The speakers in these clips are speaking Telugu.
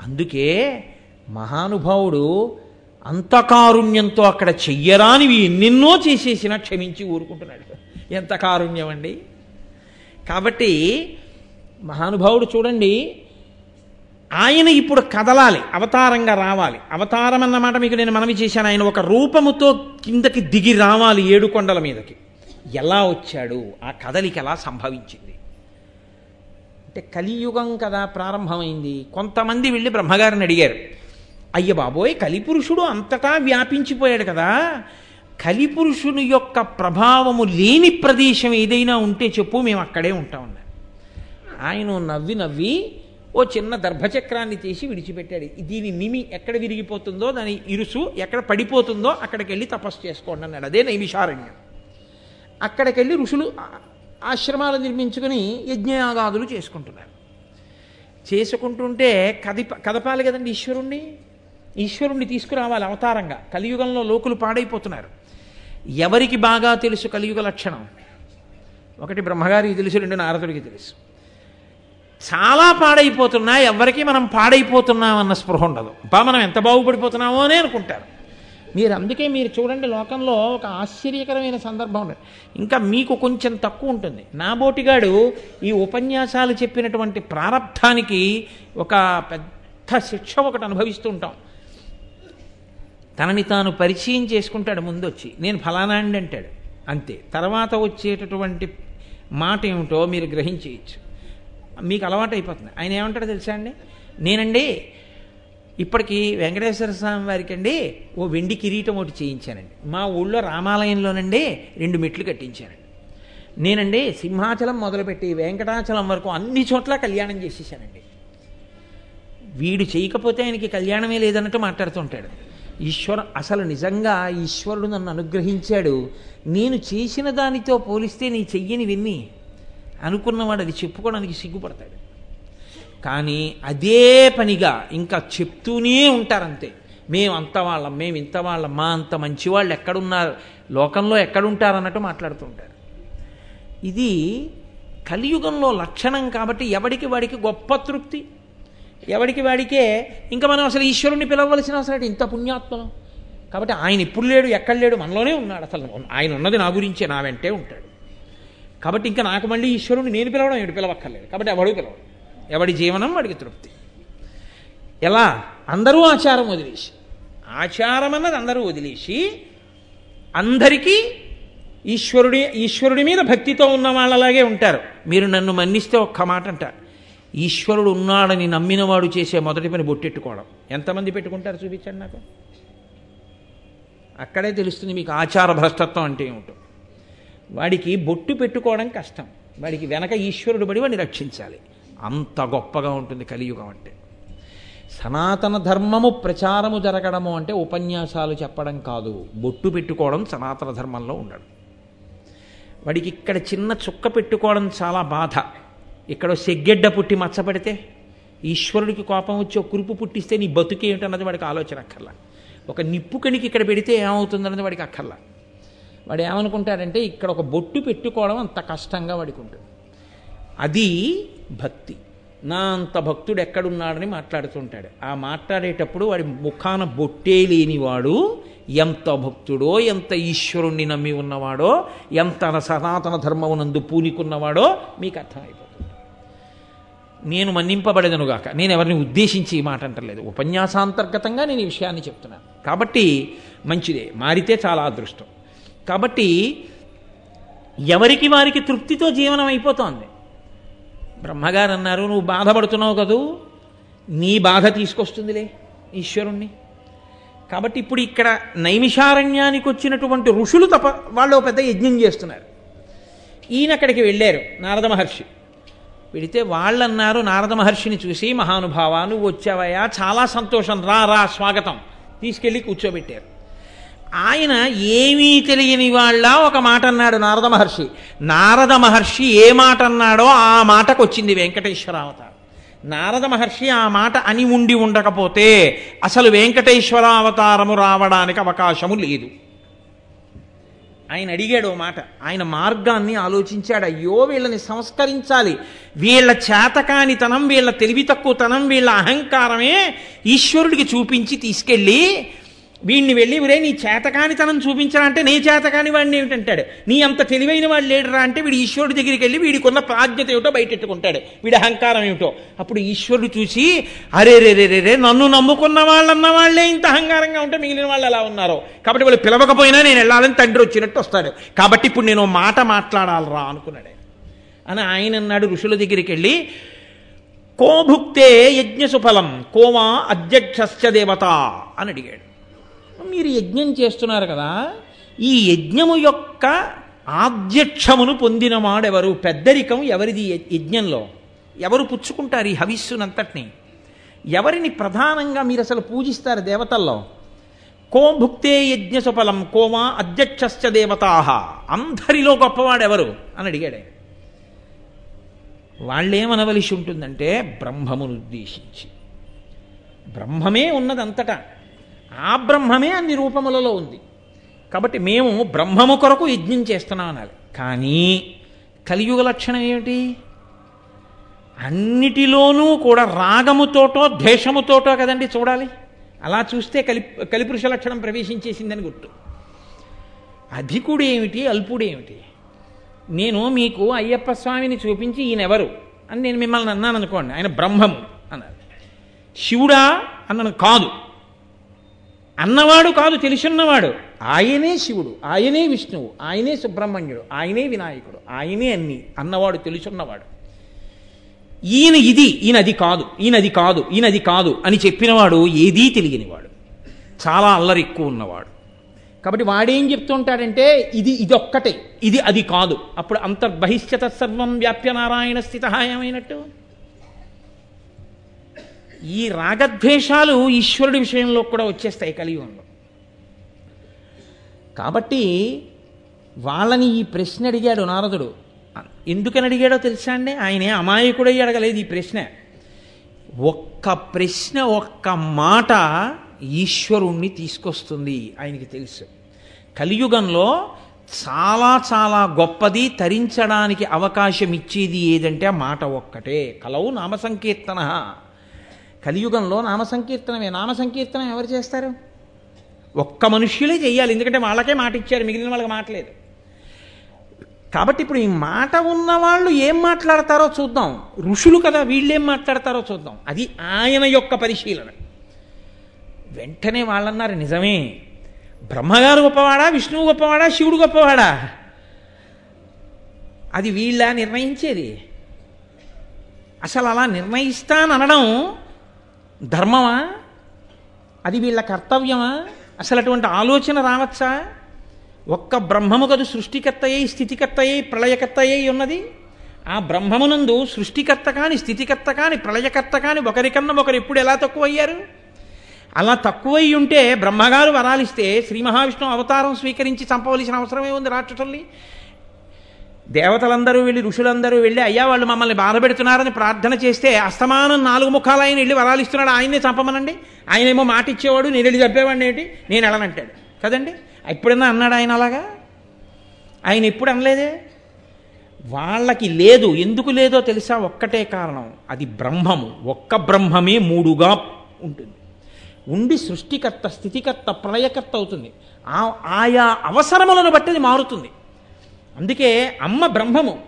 అందుకే మహానుభావుడు అంతకారుణ్యంతో అక్కడ చెయ్యరానివి ఎన్నెన్నో చేసేసినా క్షమించి ఊరుకుంటున్నాడు. ఎంత కారుణ్యం అండి కాబట్టి మహానుభావుడు చూడండి ఆయన ఇప్పుడు కదలాలి అవతారంగా రావాలి. అవతారం అన్నమాట మీకు నేను మనవి చేశాను. ఆయన ఒక రూపముతో కిందకి దిగి రావాలి ఏడు కొండల మీదకి. ఎలా వచ్చాడు? ఆ కదలిక ఎలా సంభవించింది? అంటే కలియుగం కదా ప్రారంభమైంది. కొంతమంది వెళ్ళి బ్రహ్మగారిని అడిగారు. అయ్య బాబోయ్ కలిపురుషుడు అంతటా వ్యాపించిపోయాడు కదా. కలిపురుషుని యొక్క ప్రభావము లేని ప్రదేశం ఏదైనా ఉంటే చెప్పు మేము అక్కడే ఉంటామన్నారు ఆయన నవ్వి నవ్వి ఓ చిన్న దర్భచక్రాన్ని తీసి విడిచిపెట్టాడు. దీని నిమి ఎక్కడ విరిగిపోతుందో దాని ఇరుసు ఎక్కడ పడిపోతుందో అక్కడికి వెళ్ళి తపస్సు చేసుకోండి అన్నాడు. అదే నైమిషారణ్యం. అక్కడికి వెళ్ళి ఋషులు ఆశ్రమాలు నిర్మించుకుని యజ్ఞయాగాదులు చేసుకుంటున్నారు. చేసుకుంటుంటే కదిప కదపాలి కదండి ఈశ్వరుణ్ణి? ఈశ్వరుణ్ణి తీసుకురావాలి అవతారంగా. కలియుగంలో లోకులు పాడైపోతున్నారు. ఎవరికి బాగా తెలుసు కలియుగ లక్షణం? ఒకటి బ్రహ్మగారికి తెలుసు రెండు నారదుడికి తెలుసు. చాలా పాడైపోతున్నా ఎవరికి మనం పాడైపోతున్నామన్న స్పృహ ఉండదు. బా మనం ఎంత బాగుపడిపోతున్నామో అని అనుకుంటారు. మీరు అందుకే మీరు చూడండి లోకంలో ఒక ఆశ్చర్యకరమైన సందర్భం ఉంది ఇంకా మీకు కొంచెం తక్కువ ఉంటుంది. నా బోటిగాడు ఈ ఉపన్యాసాలు చెప్పినటువంటి ప్రారంధానికి ఒక పెద్ద శిక్ష ఒకటి అనుభవిస్తూ ఉంటాం. తనని తాను పరిచయం చేసుకుంటాడు ముందు వచ్చి నేను ఫలానా అండి అంటాడు. అంతే. తర్వాత వచ్చేటటువంటి మాట ఏమిటో మీరు గ్రహించేయచ్చు మీకు అలవాటు అయిపోతుంది ఆయన ఏమంటాడు తెలుసా అండి? నేనండి ఇప్పటికీ వెంకటేశ్వర స్వామి వారికి అండి ఓ వెండి కిరీటం ఒకటి చేయించానండి. మా ఊళ్ళో రామాలయంలోనండి రెండు మెట్లు కట్టించానండి. నేనండి సింహాచలం మొదలుపెట్టి వెంకటాచలం వరకు అన్ని చోట్ల కళ్యాణం చేసేసానండి. వీడు చేయకపోతే ఆయనకి కళ్యాణమే లేదన్నట్టు మాట్లాడుతుంటాడు. ఈశ్వర అసలు నిజంగా ఈశ్వరుడు నన్ను అనుగ్రహించాడు. నేను చేసిన దానితో పోలిస్తే నీ చెయ్యని విన్ని అనుకున్నవాడు అది చెప్పుకోవడానికి సిగ్గుపడతాడు. కానీ అదే పనిగా ఇంకా చెప్తూనే ఉంటారంతే. మేము అంత వాళ్ళం మేము ఇంత వాళ్ళం మా అంత మంచి వాళ్ళు ఎక్కడున్నారు లోకంలో ఎక్కడుంటారు అన్నట్టు మాట్లాడుతుంటారు ఇది కలియుగంలో లక్షణం కాబట్టి ఎవడికి వాడికి గొప్ప తృప్తి. ఎవడికి వాడికే ఇంకా మనం అసలు ఈశ్వరుణ్ణి పిలవలసిన అవసరం ఇంత పుణ్యాత్మను. కాబట్టి ఆయన ఇప్పుడు లేడు ఎక్కడ లేడు మనలోనే ఉన్నాడు. అసలు ఆయన ఉన్నది నా గురించే నా వెంటే ఉంటాడు. కాబట్టి ఇంకా నాకు మళ్ళీ ఈశ్వరుని నేను పిలవడం ఏడు పిలవక్కర్లేదు. కాబట్టి ఎవడు పిలవడు? ఎవడి జీవనం? వాడికి తృప్తి. ఎలా? అందరూ ఆచారం వదిలేసి. ఆచారం అన్నది అందరూ వదిలేసి అందరికీ ఈశ్వరుడి ఈశ్వరుడి మీద భక్తితో ఉన్న వాళ్ళలాగే ఉంటారు. మీరు నన్ను మన్నిస్తే ఒక్క మాట అంటారు. ఈశ్వరుడు ఉన్నాడని నమ్మినవాడు చేసే మొదటి పని బొట్టెట్టుకోవడం. ఎంతమంది పెట్టుకుంటారు? చూపించండి నాకు. అక్కడే తెలుస్తుంది మీకు ఆచార భ్రష్టత్వం అంటే ఏమిటో. వాడికి బొట్టు పెట్టుకోవడం కష్టం. వాడికి వెనక ఈశ్వరుడు పడి వాడిని రక్షించాలి. అంత గొప్పగా ఉంటుంది కలియుగం అంటే. సనాతన ధర్మము ప్రచారము జరగడము అంటే ఉపన్యాసాలు చెప్పడం కాదు. బొట్టు పెట్టుకోవడం సనాతన ధర్మంలో ఉండడం. వాడికి ఇక్కడ చిన్న చుక్క పెట్టుకోవడం చాలా బాధ. ఇక్కడ సెగ్గెడ్డ పుట్టి మచ్చపడితే ఈశ్వరుడికి కోపం వచ్చి ఒక కురుపు పుట్టిస్తే నీ బతుకు ఏమిటన్నది వాడికి ఆలోచన అక్కర్లా. ఒక నిప్పు కణికి ఇక్కడ పెడితే ఏమవుతుందన్నది వాడికి అక్కర్లా. వాడు ఏమనుకుంటాడంటే ఇక్కడ ఒక బొట్టు పెట్టుకోవడం అంత కష్టంగా వాడికి ఉంటుంది. అది భక్తి. నా అంత భక్తుడు ఎక్కడున్నాడని మాట్లాడుతుంటాడు. ఆ మాట్లాడేటప్పుడు వాడి ముఖాన బొట్టే లేనివాడు ఎంత భక్తుడో ఎంత ఈశ్వరుణ్ణి నమ్మి ఉన్నవాడో ఎంత సనాతన ధర్మమునందు పూనికున్నవాడో మీకు అర్థమైపోతుంది. నేను మన్నింపబడేదనుగాక నేను ఎవరిని ఉద్దేశించి ఈ మాట అంటలేదు. ఉపన్యాసాంతర్గతంగా నేను ఈ విషయాన్ని చెప్తున్నాను. కాబట్టి మంచిదే. మారితే చాలా అదృష్టం. కాబట్టి ఎవరికి వారికి తృప్తితో జీవనం అయిపోతోంది? బ్రహ్మగారు అన్నారు నువ్వు బాధపడుతున్నావు కదూ? నీ బాధ తీసుకొస్తుందిలే ఈశ్వరుణ్ణి. కాబట్టి ఇప్పుడు ఇక్కడ నైమిషారణ్యానికి వచ్చినటువంటి ఋషులు తప వాళ్ళు పెద్ద యజ్ఞం చేస్తున్నారు. ఈయన అక్కడికి వెళ్ళారు నారద మహర్షి. వెళితే వాళ్ళన్నారు నారద మహర్షిని చూసి మహానుభావ నువ్వు వచ్చావయ్యా చాలా సంతోషం రా రా స్వాగతం. తీసుకెళ్ళి కూర్చోబెట్టారు. ఆయన ఏమీ తెలియని వాళ్ళ ఒక మాట అన్నాడు నారద మహర్షి. నారద మహర్షి ఏ మాట అన్నాడో ఆ మాటకు వచ్చింది వెంకటేశ్వర అవతారం. నారద మహర్షి ఆ మాట అని ఉండి ఉండకపోతే అసలు వెంకటేశ్వర అవతారము రావడానికి అవకాశము లేదు. ఆయన అడిగాడు ఓ మాట. ఆయన మార్గాన్ని ఆలోచించాడు. అయ్యో వీళ్ళని సంస్కరించాలి. వీళ్ళ చేతకానితనం వీళ్ళ తెలివి తక్కువతనం వీళ్ళ అహంకారమే ఈశ్వరుడికి చూపించి తీసుకెళ్ళి వీడిని వెళ్ళి ఒరే నీ చేతకానితనం చూపించాలంటే నీ చేతకాని వాడిని ఏమిటంటాడు? నీ అంత తెలివైన వాడు లేడరా అంటే వీడు ఈశ్వరుడి దగ్గరికి వెళ్ళి వీడికి ఉన్న ప్రాజ్ఞత ఏమిటో బయటెట్టుకుంటాడు. వీడి అహంకారం ఏమిటో? అప్పుడు ఈశ్వరుడు చూసి అరే రే రే రే నన్ను నమ్ముకున్న వాళ్ళన్న వాళ్ళే ఇంత అహంకారంగా ఉంటే మిగిలిన వాళ్ళు ఎలా ఉన్నారో? కాబట్టి వాళ్ళు పిలవకపోయినా నేను వెళ్ళాలని తండ్రి వచ్చినట్టు వస్తాడు. కాబట్టి ఇప్పుడు నేను మాట మాట్లాడాలరా అనుకున్నాడు. అని ఆయన అన్నాడు ఋషుల దగ్గరికి వెళ్ళి కో భుక్తే యజ్ఞసుఫలం కోమా అధ్యక్షస్య దేవత అని అడిగాడు. మీరు యజ్ఞం చేస్తున్నారు కదా ఈ యజ్ఞము యొక్క ఆధ్యక్షమును పొందినవాడెవరు పెద్దరికం ఎవరిది యజ్ఞంలో? ఎవరు పుచ్చుకుంటారు ఈ హవిస్సునంతటిని? ఎవరిని ప్రధానంగా మీరు అసలు పూజిస్తారు దేవతల్లో? కో భుక్తే యజ్ఞ సుఫలం కోమా అధ్యక్షశ్చ దేవతాహ అందరిలో గొప్పవాడెవరు? అని అడిగాడే. వాళ్ళేమనవలసి ఉంటుందంటే బ్రహ్మమును ఉద్దేశించి. బ్రహ్మమే ఉన్నదంతటా. ఆ బ్రహ్మమే అన్ని రూపములలో ఉంది. కాబట్టి మేము బ్రహ్మము కొరకు యజ్ఞం చేస్తున్నాం అనాలి. కానీ కలియుగ లక్షణం ఏమిటి? అన్నిటిలోనూ కూడా రాగముతోటో ద్వేషముతోటో కదండి చూడాలి. అలా చూస్తే కలి కలిపురుష లక్షణం ప్రవేశించేసిందని గుర్తు. అధికుడు ఏమిటి అల్పుడు ఏమిటి నేను మీకు అయ్యప్ప స్వామిని చూపించి ఈయనెవరు అని నేను మిమ్మల్ని అన్నాను అనుకోండి ఆయన బ్రహ్మము అన్నారు. శివుడా అన్నను కాదు. అన్నవాడు కాదు తెలుసున్నవాడు. ఆయనే శివుడు ఆయనే విష్ణువు ఆయనే సుబ్రహ్మణ్యుడు ఆయనే వినాయకుడు ఆయనే అన్ని. అన్నవాడు తెలుసున్నవాడు. ఈయన ఇది ఈయన అది కాదు ఈయన అది కాదు ఈయన అది కాదు అని చెప్పినవాడు ఏదీ తెలియనివాడు. చాలా అల్లరి ఎక్కువ ఉన్నవాడు కాబట్టి వాడేం చెప్తుంటాడంటే ఇది ఇదొక్కటే ఇది అది కాదు. అప్పుడు అంతర్బహిష్యత సర్వం వ్యాప్య నారాయణ స్థిత ఏమైనట్టు ఈ రాగద్వేషాలు ఈశ్వరుడి విషయంలో కూడా వచ్చేస్తాయి కలియుగంలో. కాబట్టి వాళ్ళని ఈ ప్రశ్న అడిగాడు నారదుడు. ఎందుకని అడిగాడో తెలుసా అండి? ఆయనే అమాయకుడై అడగలేదు ఈ ప్రశ్న. ఒక్క ప్రశ్న ఒక్క మాట ఈశ్వరుణ్ణి తీసుకొస్తుంది ఆయనకి తెలుసు. కలియుగంలో చాలా చాలా గొప్పది తరించడానికి అవకాశం ఇచ్చేది ఏదంటే ఆ మాట ఒక్కటే. కలవు నామ సంకీర్తన. కలియుగంలో నామ సంకీర్తనమే నామ సంకీర్తనం ఎవరు చేస్తారు? ఒక్క మనుష్యులే చేయాలి. ఎందుకంటే వాళ్ళకే మాట ఇచ్చారు. మిగిలిన వాళ్ళకి మాటలేదు కాబట్టి ఇప్పుడు ఈ మాట ఉన్న వాళ్ళు ఏం మాట్లాడతారో చూద్దాం. ఋషులు కదా వీళ్ళేం మాట్లాడతారో చూద్దాం. అది ఆయన యొక్క పరిశీలన. వెంటనే వాళ్ళన్నారు నిజమే. బ్రహ్మగారు గొప్పవాడా? విష్ణువు గొప్పవాడా? శివుడు గొప్పవాడా? అది వీళ్ళ నిర్ణయించేది. అసలు అలా నిర్ణయిస్తాననడం ధర్మమా? అది వీళ్ళ కర్తవ్యమా? అసలు అటువంటి ఆలోచన రావచ్చా? ఒక్క బ్రహ్మము కదు సృష్టికర్తయ్యై స్థితికర్తయ్యై ప్రళయకర్తయ్యై ఉన్నది. ఆ బ్రహ్మమునందు సృష్టికర్త కాని స్థితికర్త కాని ప్రళయకర్త కాని ఒకరికన్నా ఒకరు ఎప్పుడు ఎలా తక్కువయ్యారు? అలా తక్కువై ఉంటే బ్రహ్మగారు వరాలిస్తే శ్రీ మహావిష్ణువు అవతారం స్వీకరించి చంపవలసిన అవసరమే ఉంది రాక్షసుల్ని. దేవతలందరూ వెళ్ళి ఋషులందరూ వెళ్ళి అయ్యా వాళ్ళు మమ్మల్ని బాధ పెడుతున్నారని ప్రార్థన చేస్తే అస్తమానం నాలుగు ముఖాలు ఆయన వెళ్ళి వరాలిస్తున్నాడు. ఆయన్నే చంపమనండి. ఆయనేమో మాట ఇచ్చేవాడు నేను వెళ్ళి చంపేవాడిని ఏంటి? నేను వెళ్ళనంటాడు. కదండి? ఎప్పుడన్నా అన్నాడు ఆయన అలాగా? ఆయన ఎప్పుడు అనలేదే? వాళ్ళకి లేదు. ఎందుకు లేదో తెలుసా? ఒక్కటే కారణం. అది బ్రహ్మము. ఒక్క బ్రహ్మమే మూడుగా ఉంటుంది. ఉండి సృష్టికర్త స్థితికర్త ప్రళయకర్త అవుతుంది. ఆ ఆయా అవసరములను బట్టి అది మారుతుంది. అందుకే అమ్మ బ్రహ్మము.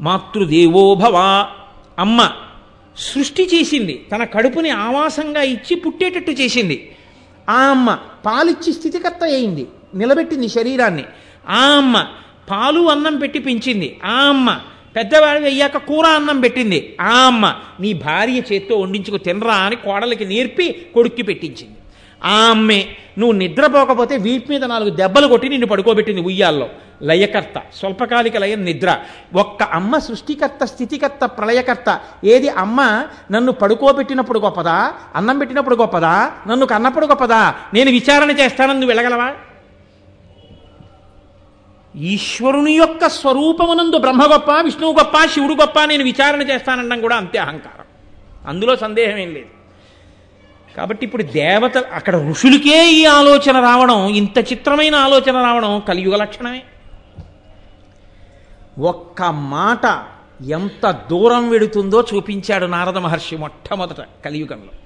మాతృదేవోభవ అమ్మ సృష్టి చేసింది. తన కడుపుని ఆవాసంగా ఇచ్చి పుట్టేటట్టు చేసింది. ఆ అమ్మ పాలిచ్చి స్థితికర్త అయింది. నిలబెట్టింది శరీరాన్ని. ఆ అమ్మ పాలు అన్నం పెట్టి పెంచింది. ఆ అమ్మ పెద్దవాడి అయ్యాక కూర అన్నం పెట్టింది. ఆ అమ్మ నీ భార్య చేత్తో వండించుకు తినరా అని కోడలికి నేర్పి కొడుక్కి పెట్టించింది. ఆ అమ్మే నువ్వు నిద్రపోకపోతే వీటి మీద నాలుగు దెబ్బలు కొట్టి నిన్ను పడుకోబెట్టింది ఉయ్యాల్లో. లయకర్త స్వల్పకాలిక లయం నిద్ర. ఒక్క అమ్మ సృష్టికర్త స్థితికర్త ప్రళయకర్త. ఏది అమ్మ నన్ను పడుకోబెట్టినప్పుడు గొప్పదా? అన్నం పెట్టినప్పుడు గొప్పదా? నన్ను కన్నప్పుడు గొప్పదా? నేను విచారణ చేస్తానని నువ్వు వెళ్ళగలవా? ఈశ్వరుని యొక్క స్వరూపమునందు బ్రహ్మ గొప్ప విష్ణువు గొప్ప శివుడు గొప్ప నేను విచారణ చేస్తానడం కూడా అంతే అహంకారం. అందులో సందేహం ఏం లేదు. కాబట్టి ఇప్పుడు దేవత అక్కడ ఋషులకే ఈ ఆలోచన రావడం ఇంత చిత్రమైన ఆలోచన రావడం కలియుగ లక్షణమే. ఒక్క మాట ఎంత దూరం వెడుతుందో చూపించాడు నారద మహర్షి మొట్టమొదట కలియుగంలో.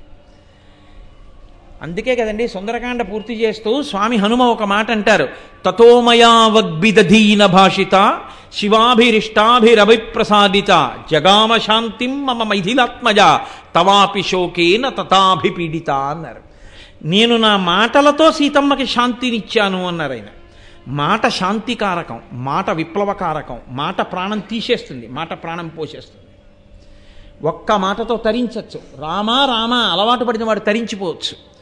అందుకే కదండి సుందరకాండ పూర్తి చేస్తూ స్వామి హనుమ ఒక మాట అంటారు. తతోమయా వగ్బిదధీన భాషిత శివాభిరిష్టాభిరభిప్రసాదిత జగామ శాంతిం మమ మైథిలాత్మజ తవాపి శోకేన తథాభిపీడిత అన్నారు. నేను నా మాటలతో సీతమ్మకి శాంతినిచ్చాను అన్నారు ఆయన. మాట శాంతికారకం మాట విప్లవకారకం మాట ప్రాణం తీసేస్తుంది మాట ప్రాణం పోసేస్తుంది. ఒక్క మాటతో తరించచ్చు. రామా రామా అలవాటు పడిన వాడు తరించిపోవచ్చు.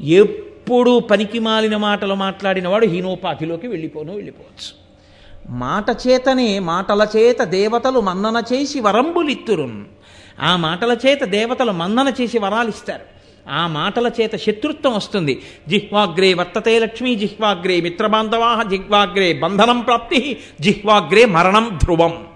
ఎప్పుడూ పనికి మాలిన మాటలు మాట్లాడినవాడు హీనోపాధిలోకి వెళ్ళిపోను వెళ్ళిపోవచ్చు. మాట చేతనే మాటల చేత దేవతలు మన్నన చేసి వరంబులిత్తురున్. ఆ మాటల చేత దేవతలు మన్నన చేసి వరాలు ఇస్తారు ఆ మాటల చేత శత్రుత్వం వస్తుంది. జిహ్వాగ్రే వర్తతే లక్ష్మీ జిహ్వాగ్రే మిత్రబాంధవాహ జిహ్వాగ్రే బంధనం ప్రాప్తి జిహ్వాగ్రే మరణం ధ్రువం.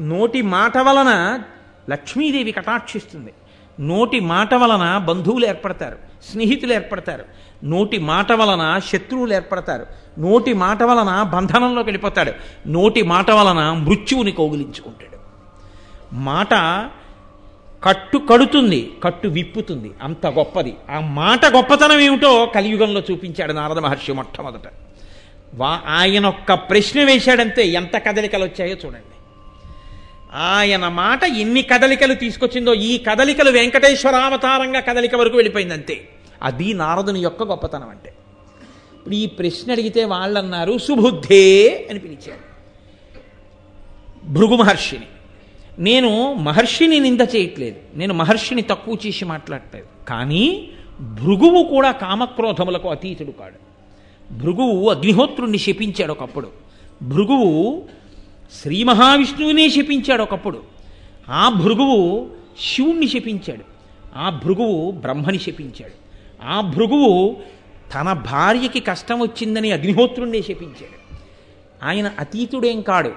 నోటి మాట వలన లక్ష్మీదేవి కటాక్షిస్తుంది. నోటి మాట వలన బంధువులు ఏర్పడతారు స్నేహితులు ఏర్పడతారు. నోటి మాట వలన శత్రువులు ఏర్పడతారు. నోటి మాట వలన బంధనంలోకి వెళ్ళిపోతాడు. నోటి మాట వలన మృత్యువుని కౌగిలించుకుంటాడు. మాట కట్టు కడుతుంది కట్టు విప్పుతుంది. అంత గొప్పది. ఆ మాట గొప్పతనం ఏమిటో కలియుగంలో చూపించాడు నారద మహర్షి మొట్టమొదట. వా ఆయన ఒక్క ప్రశ్న వేశాడంతే ఎంత కదలికలు వచ్చాయో చూడండి. ఆయన మాట ఎన్ని కదలికలు తీసుకొచ్చిందో ఈ కదలికలు వెంకటేశ్వరావతారంగా కదలిక వరకు వెళ్ళిపోయింది అంతే అది నారదుని యొక్క గొప్పతనం అంటే. ఇప్పుడు ఈ ప్రశ్న అడిగితే వాళ్ళన్నారు సుబుద్ధే అని పిలిచారు. భృగు మహర్షిని. నేను మహర్షిని నింద చేయట్లేదు. నేను మహర్షిని తక్కువ చేసి మాట్లాడలేదు. కానీ భృగువు కూడా కామక్రోధములకు అతీతుడు కాడు. భృగువు అగ్నిహోత్రుణ్ణి శపించాడు ఒకప్పుడు. భృగువు శ్రీ మహావిష్ణువునే శపించాడు ఒకప్పుడు. ఆ భృగువు శివుణ్ణి శపించాడు. ఆ భృగువు బ్రహ్మని శపించాడు. ఆ భృగువు తన భార్యకి కష్టం వచ్చిందని అగ్నిహోత్రుణ్ణి శపించాడు. ఆయన అతీతుడేం కాడు.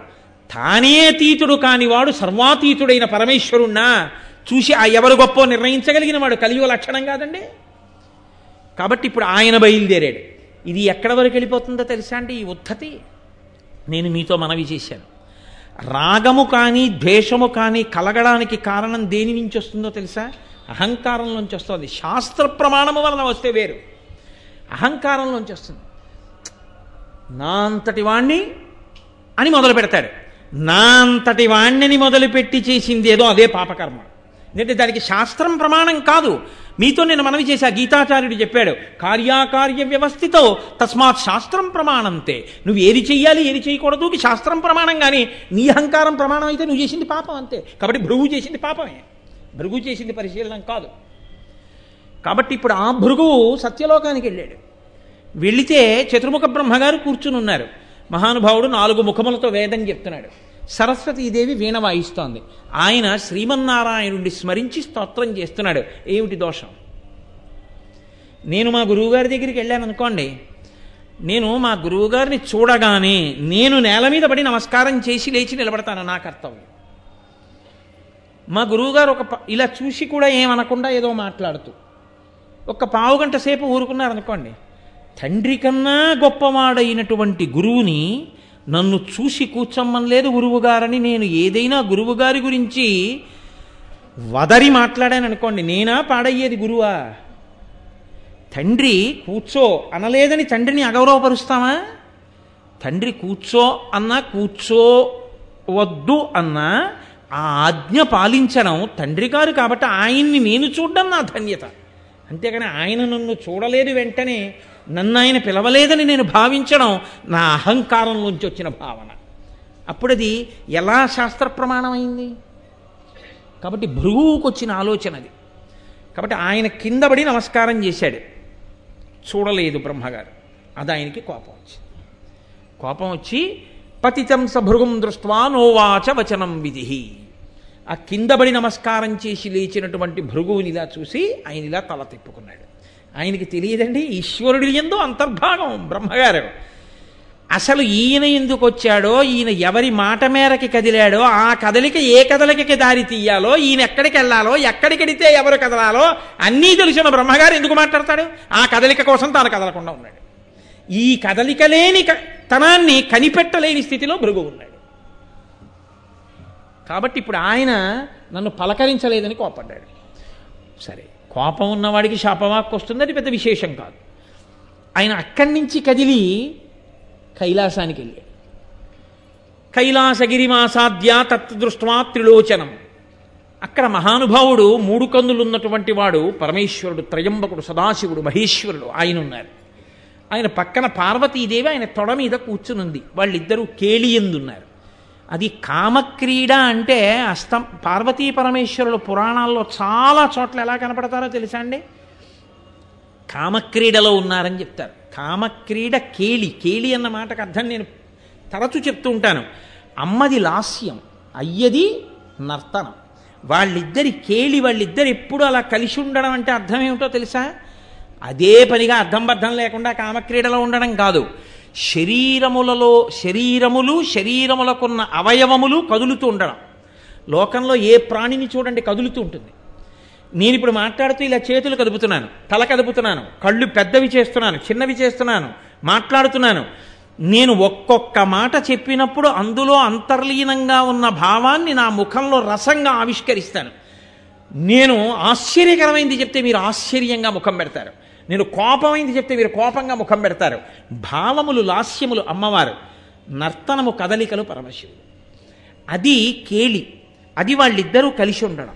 తానే అతీతుడు కానివాడు సర్వాతీతుడైన పరమేశ్వరుణ్ణా చూసి ఆ ఎవరు గొప్ప నిర్ణయించగలిగిన వాడు కలియుగ లక్షణం కాదండి. కాబట్టి ఇప్పుడు ఆయన బయలుదేరాడు. ఇది ఎక్కడ వరకు వెళ్ళిపోతుందో తెలుసా అండి ఈ ఉత్తతి నేను మీతో మనవి చేశాను. రాగము కానీ ద్వేషము కానీ కలగడానికి కారణం దేని నుంచి వస్తుందో తెలుసా? అహంకారంలోంచి వస్తుంది. శాస్త్ర ప్రమాణము వలన వస్తే వేరు. అహంకారంలోంచి వస్తుంది. నా అంతటి వాణ్ణి అని మొదలు పెడతాడు. నా అంతటి వాణ్ణిని మొదలుపెట్టి చేసింది ఏదో అదే పాపకర్మ. ఎందుకంటే దానికి శాస్త్రం ప్రమాణం కాదు. మీతో నేను మనవి చేశా గీతాచార్యుడు చెప్పాడు కార్యాకార్య వ్యవస్థితో తస్మాత్ శాస్త్రం ప్రమాణంతే. నువ్వు ఏది చెయ్యాలి ఏది చేయకూడదు శాస్త్రం ప్రమాణం కానీ నీ అహంకారం ప్రమాణం అయితే నువ్వు చేసింది పాపం అంతే. కాబట్టి భృగు చేసింది పాపమే. భృగు చేసింది పరిశీలనం కాదు. కాబట్టి ఇప్పుడు ఆ భృగు సత్యలోకానికి వెళ్ళాడు. వెళితే చతుర్ముఖ బ్రహ్మగారు కూర్చుని ఉన్నారు మహానుభావుడు నాలుగు ముఖములతో వేదం చెప్తున్నాడు. సరస్వతీదేవి వీణ వాయిస్తోంది. ఆయన శ్రీమన్నారాయణుడిని స్మరించి స్తోత్రం చేస్తున్నాడు. ఏమిటి దోషం? నేను మా గురువుగారి దగ్గరికి వెళ్ళాను అనుకోండి. నేను మా గురువుగారిని చూడగానే నేను నేల మీద పడి నమస్కారం చేసి లేచి నిలబడతాను నా కర్తవ్యం. మా గురువుగారు ఒక ప- ఇలా చూసి కూడా ఏమనకుండా ఏదో మాట్లాడుతూ ఒక పావు గంట సేపు ఊరుకున్నారనుకోండి. తండ్రి కన్నా గొప్పవాడైనటువంటి గురువుని నన్ను చూసి కూర్చోమ్మనలేదు గురువుగారని నేను ఏదైనా గురువుగారి గురించి వదరి మాట్లాడాను అనుకోండి. నేనా పాడయ్యేది గురువా? తండ్రి కూర్చో అనలేదని తండ్రిని అగౌరవపరుస్తామా? తండ్రి కూర్చో అన్నా కూర్చో వద్దు అన్నా ఆ ఆజ్ఞ పాలించడం తండ్రి గారు కాబట్టి ఆయన్ని నేను చూడడం నా ధన్యత. అంతేగాని ఆయన నన్ను చూడలేదు వెంటనే నన్ను ఆయన పిలవలేదని నేను భావించడం నా అహంకారంలోంచి వచ్చిన భావన. అప్పుడది ఎలా శాస్త్ర ప్రమాణమైంది? కాబట్టి భృగువుకు వచ్చిన ఆలోచన అది. కాబట్టి ఆయన కిందబడి నమస్కారం చేశాడు. చూడలేదు బ్రహ్మగారు. అది ఆయనకి కోపం వచ్చింది కోపం వచ్చి పతితం సభృగం దృష్ట్వా నోవాచ వచనం విధి ఆ కిందబడి నమస్కారం చేసి లేచినటువంటి భృగువుని ఇలా చూసి ఆయన ఇలా తల తిప్పుకున్నాడు. ఆయనకి తెలియదండి ఈశ్వరుడి ఎందు అంతర్భాగం బ్రహ్మగారు. అసలు ఈయన ఎందుకు వచ్చాడో ఈయన ఎవరి మాట మేరకి కదిలాడో ఆ కదలిక ఏ కదలికకి దారి తీయాలో ఈయన ఎక్కడికి వెళ్ళాలో ఎక్కడికెడితే ఎవరు కదలాలో అన్నీ తెలిసిన బ్రహ్మగారు ఎందుకు మాట్లాడతాడు? ఆ కదలిక కోసం తాను కదలకుండా ఉన్నాడు. ఈ కదలిక లేని క- తనాన్ని కనిపెట్టలేని స్థితిలో భృగు ఉన్నాడు. కాబట్టి ఇప్పుడు ఆయన నన్ను పలకరించలేదని కోపడ్డాడు. సరే. కోపం ఉన్నవాడికి శాపవాక్కు వస్తుంది అది పెద్ద విశేషం కాదు. ఆయన అక్కడి నుంచి కదిలి కైలాసానికి వెళ్ళాడు. కైలాసగిరిమాసాద్య తత్దృష్ట్వా త్రిలోచనం. అక్కడ మహానుభావుడు మూడు కందులు ఉన్నటువంటి వాడు పరమేశ్వరుడు త్రయంబకుడు సదాశివుడు మహేశ్వరుడు ఆయన ఉన్నారు ఆయన పక్కన పార్వతీదేవి ఆయన తొడ మీద కూర్చునుంది. వాళ్ళిద్దరూ కేళియందున్నారు అది కామక్రీడ అంటే అస్తం పార్వతీ పరమేశ్వరులు పురాణాల్లో చాలా చోట్ల ఎలా కనపడతారో తెలుసా అండి? కామక్రీడలో ఉన్నారని చెప్తారు. కామక్రీడ కేళి కేళి అన్న మాటకు అర్థం నేను తరచు చెప్తూ ఉంటాను. అమ్మది లాస్యం అయ్యది నర్తనం. వాళ్ళిద్దరి కేళి వాళ్ళిద్దరు ఎప్పుడు అలా కలిసి ఉండడం అంటే అర్థం ఏమిటో తెలుసా? అదే పనిగా అర్థం బద్ధం లేకుండా కామక్రీడలో ఉండడం కాదు. శరీరములలో శరీరములు శరీరములకున్న అవయవములు కదులుతూ ఉండడం. లోకంలో ఏ ప్రాణిని చూడండి కదులుతూ ఉంటుంది. నేను ఇప్పుడు మాట్లాడుతూ ఇలా చేతులు కదుపుతున్నాను తల కదుపుతున్నాను కళ్ళు పెద్దవి చేస్తున్నాను చిన్నవి చేస్తున్నాను మాట్లాడుతున్నాను. నేను ఒక్కొక్క మాట చెప్పినప్పుడు అందులో అంతర్లీనంగా ఉన్న భావాన్ని నా ముఖంలో రసంగా ఆవిష్కరిస్తాను. నేను ఆశ్చర్యకరమైంది చెప్తే మీరు ఆశ్చర్యంగా ముఖం పెడతారు. నేను కోపమైంది చెప్తే మీరు కోపంగా ముఖం పెడతారు. భావములు లాస్యములు అమ్మవారు. నర్తనము కదలికలు పరమశివుడు. అది కేలి. అది వాళ్ళిద్దరూ కలిసి ఉండడం.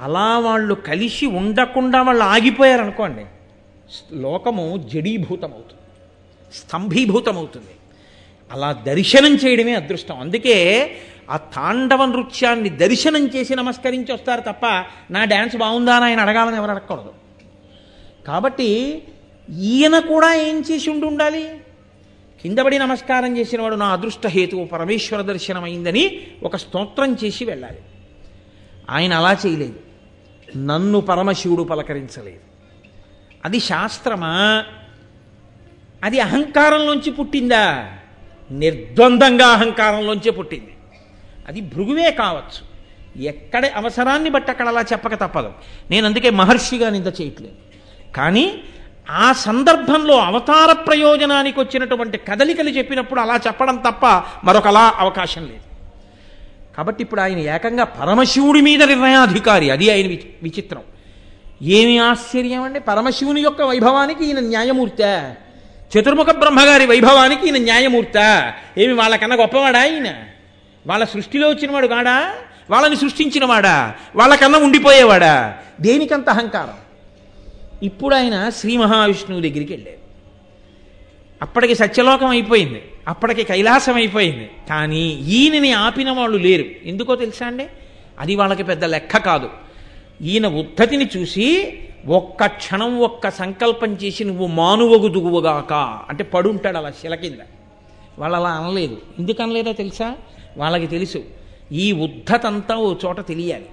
అలా వాళ్ళు కలిసి ఉండకుండా వాళ్ళు ఆగిపోయారనుకోండి లోకము జడీభూతమవుతుంది. స్తంభీభూతమవుతుంది. అలా దర్శనం చేయడమే అదృష్టం. అందుకే ఆ తాండవ నృత్యాన్ని దర్శనం చేసి నమస్కరించి వస్తారు తప్ప నా డ్యాన్స్ బాగుందా అని ఆయన అడగాలని ఎవరు అడగకూడదు. కాబట్టి ఈయన కూడా ఏం చేసి ఉండి ఉండాలి కిందపడి నమస్కారం చేసిన వాడు నా అదృష్ట హేతువు పరమేశ్వర దర్శనమైందని ఒక స్తోత్రం చేసి వెళ్ళాలి. ఆయన అలా చేయలేదు. నన్ను పరమశివుడు పలకరించలేదు. అది శాస్త్రమా? అది అహంకారంలోంచి పుట్టిందా? నిర్ద్వందంగా అహంకారంలోంచే పుట్టింది. అది భృగువే కావచ్చు. ఎక్కడ అవసరాన్ని బట్టి అక్కడ అలా చెప్పక తప్పదు. నేను అందుకే మహర్షిగా నింద చేయట్లేదు. కానీ ఆ సందర్భంలో అవతార ప్రయోజనానికి వచ్చినటువంటి కదలికలు చెప్పినప్పుడు అలా చెప్పడం తప్ప మరొకలా అవకాశం లేదు. కాబట్టి ఇప్పుడు ఆయన ఏకంగా పరమశివుడి మీద నిర్ణయాధికారి అది ఆయన విచి- విచిత్రం. ఏమి ఆశ్చర్యం అండి? పరమశివుని యొక్క వైభవానికి ఈయన న్యాయమూర్త. చతుర్ముఖ బ్రహ్మగారి వైభవానికి ఈయన న్యాయమూర్త. ఏమి వాళ్ళకన్నా గొప్పవాడా ఈయన? వాళ్ళ సృష్టిలో వచ్చినవాడు కాడా? వాళ్ళని సృష్టించినవాడా? వాళ్ళకన్నా ఉండిపోయేవాడా? దేనికంత అహంకారం? ఇప్పుడు ఆయన శ్రీ మహావిష్ణువు దగ్గరికి వెళ్ళారు అప్పటికి సత్యలోకం అయిపోయింది. అప్పటికి కైలాసం అయిపోయింది. కానీ ఈయనని ఆపిన వాళ్ళు లేరు. ఎందుకో తెలుసా అండి? అది వాళ్ళకి పెద్ద లెక్క కాదు. ఈయన ఉద్ధతిని చూసి ఒక్క క్షణం ఒక్క సంకల్పం చేసి నువ్వు మానువగు దుగువగాక అంటే పడుంటాడు అలా శిల కింద. వాళ్ళు అలా అనలేదు. ఎందుకు అనలేదో తెలుసా? వాళ్ళకి తెలుసు. ఈ ఉద్ధతంతా ఓ చోట తెలియాలి.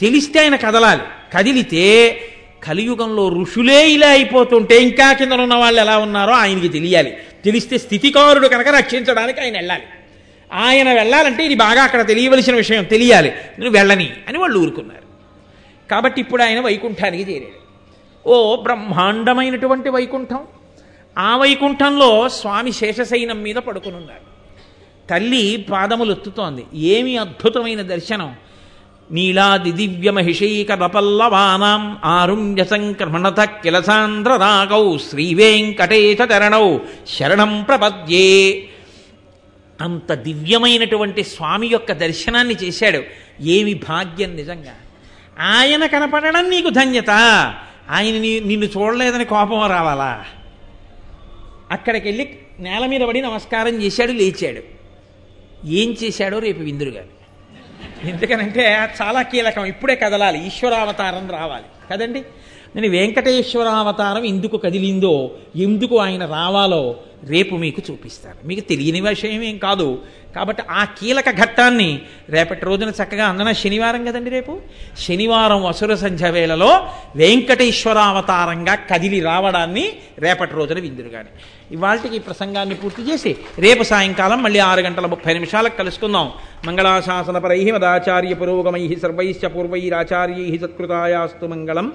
తెలిస్తే ఆయన కదలాలి. కదిలితే కలియుగంలో ఋషులే ఇలా అయిపోతుంటే ఇంకా కింద ఉన్న వాళ్ళు ఎలా ఉన్నారో ఆయనకి తెలియాలి. తెలిస్తే స్థితికారుడు కనుక రక్షించడానికి ఆయన వెళ్ళాలి. ఆయన వెళ్ళాలంటే ఇది బాగా అక్కడ తెలియవలసిన విషయం తెలియాలి. నువ్వు వెళ్ళని అని వాళ్ళు ఊరుకున్నారు. కాబట్టి ఇప్పుడు ఆయన వైకుంఠానికి చేరాడు. ఓ బ్రహ్మాండమైనటువంటి వైకుంఠం. ఆ వైకుంఠంలో స్వామి శేషశయనం మీద పడుకునున్నారు తల్లి పాదములు ఎత్తుతోంది ఏమి అద్భుతమైన దర్శనం. నీలాది దివ్య మహిషైక ఆరుణ్య సంక్రమణత కిలసాంధ్రరాగౌ శ్రీవేంకటేశ చరణౌ శరణం ప్రపద్యే. అంత దివ్యమైనటువంటి స్వామి యొక్క దర్శనాన్ని చేశాడు. ఏమి భాగ్యం నిజంగా. ఆయన కనపడడం నీకు ధన్యత. ఆయన నిన్ను చూడలేదని కోపం రావాలా? అక్కడికి వెళ్ళి నేల మీద పడి నమస్కారం చేశాడు లేచాడు. ఏం చేశాడో రేపు విందురు గారు ఎందుకనంటే చాలా కీలకం. ఇప్పుడే కదలాలి. ఈశ్వరావతారం రావాలి. కదండి? నేను వెంకటేశ్వర అవతారం ఎందుకు కదిలిందో ఎందుకు ఆయన రావాలో రేపు మీకు చూపిస్తాను. మీకు తెలియని విషయం ఏం కాదు. కాబట్టి ఆ కీలక ఘట్టాన్ని రేపటి రోజున చక్కగా అందన శనివారం కదండి రేపు? శనివారం అసుర సంధ్య వేళలో వెంకటేశ్వరావతారంగా కదిలి రావడాన్ని రేపటి రోజున విందురుగాని ఇవాళకి ఈ ప్రసంగాన్ని పూర్తి చేసి రేపు సాయంకాలం మళ్ళీ ఆరు గంటల ముప్పై నిమిషాలకు కలుసుకుందాం. మంగళాశాసనపరై మదాచార్య పురోగమై సర్వైశ్చ పూర్వైరాచార్యై సత్కృతాయాస్తు మంగళం.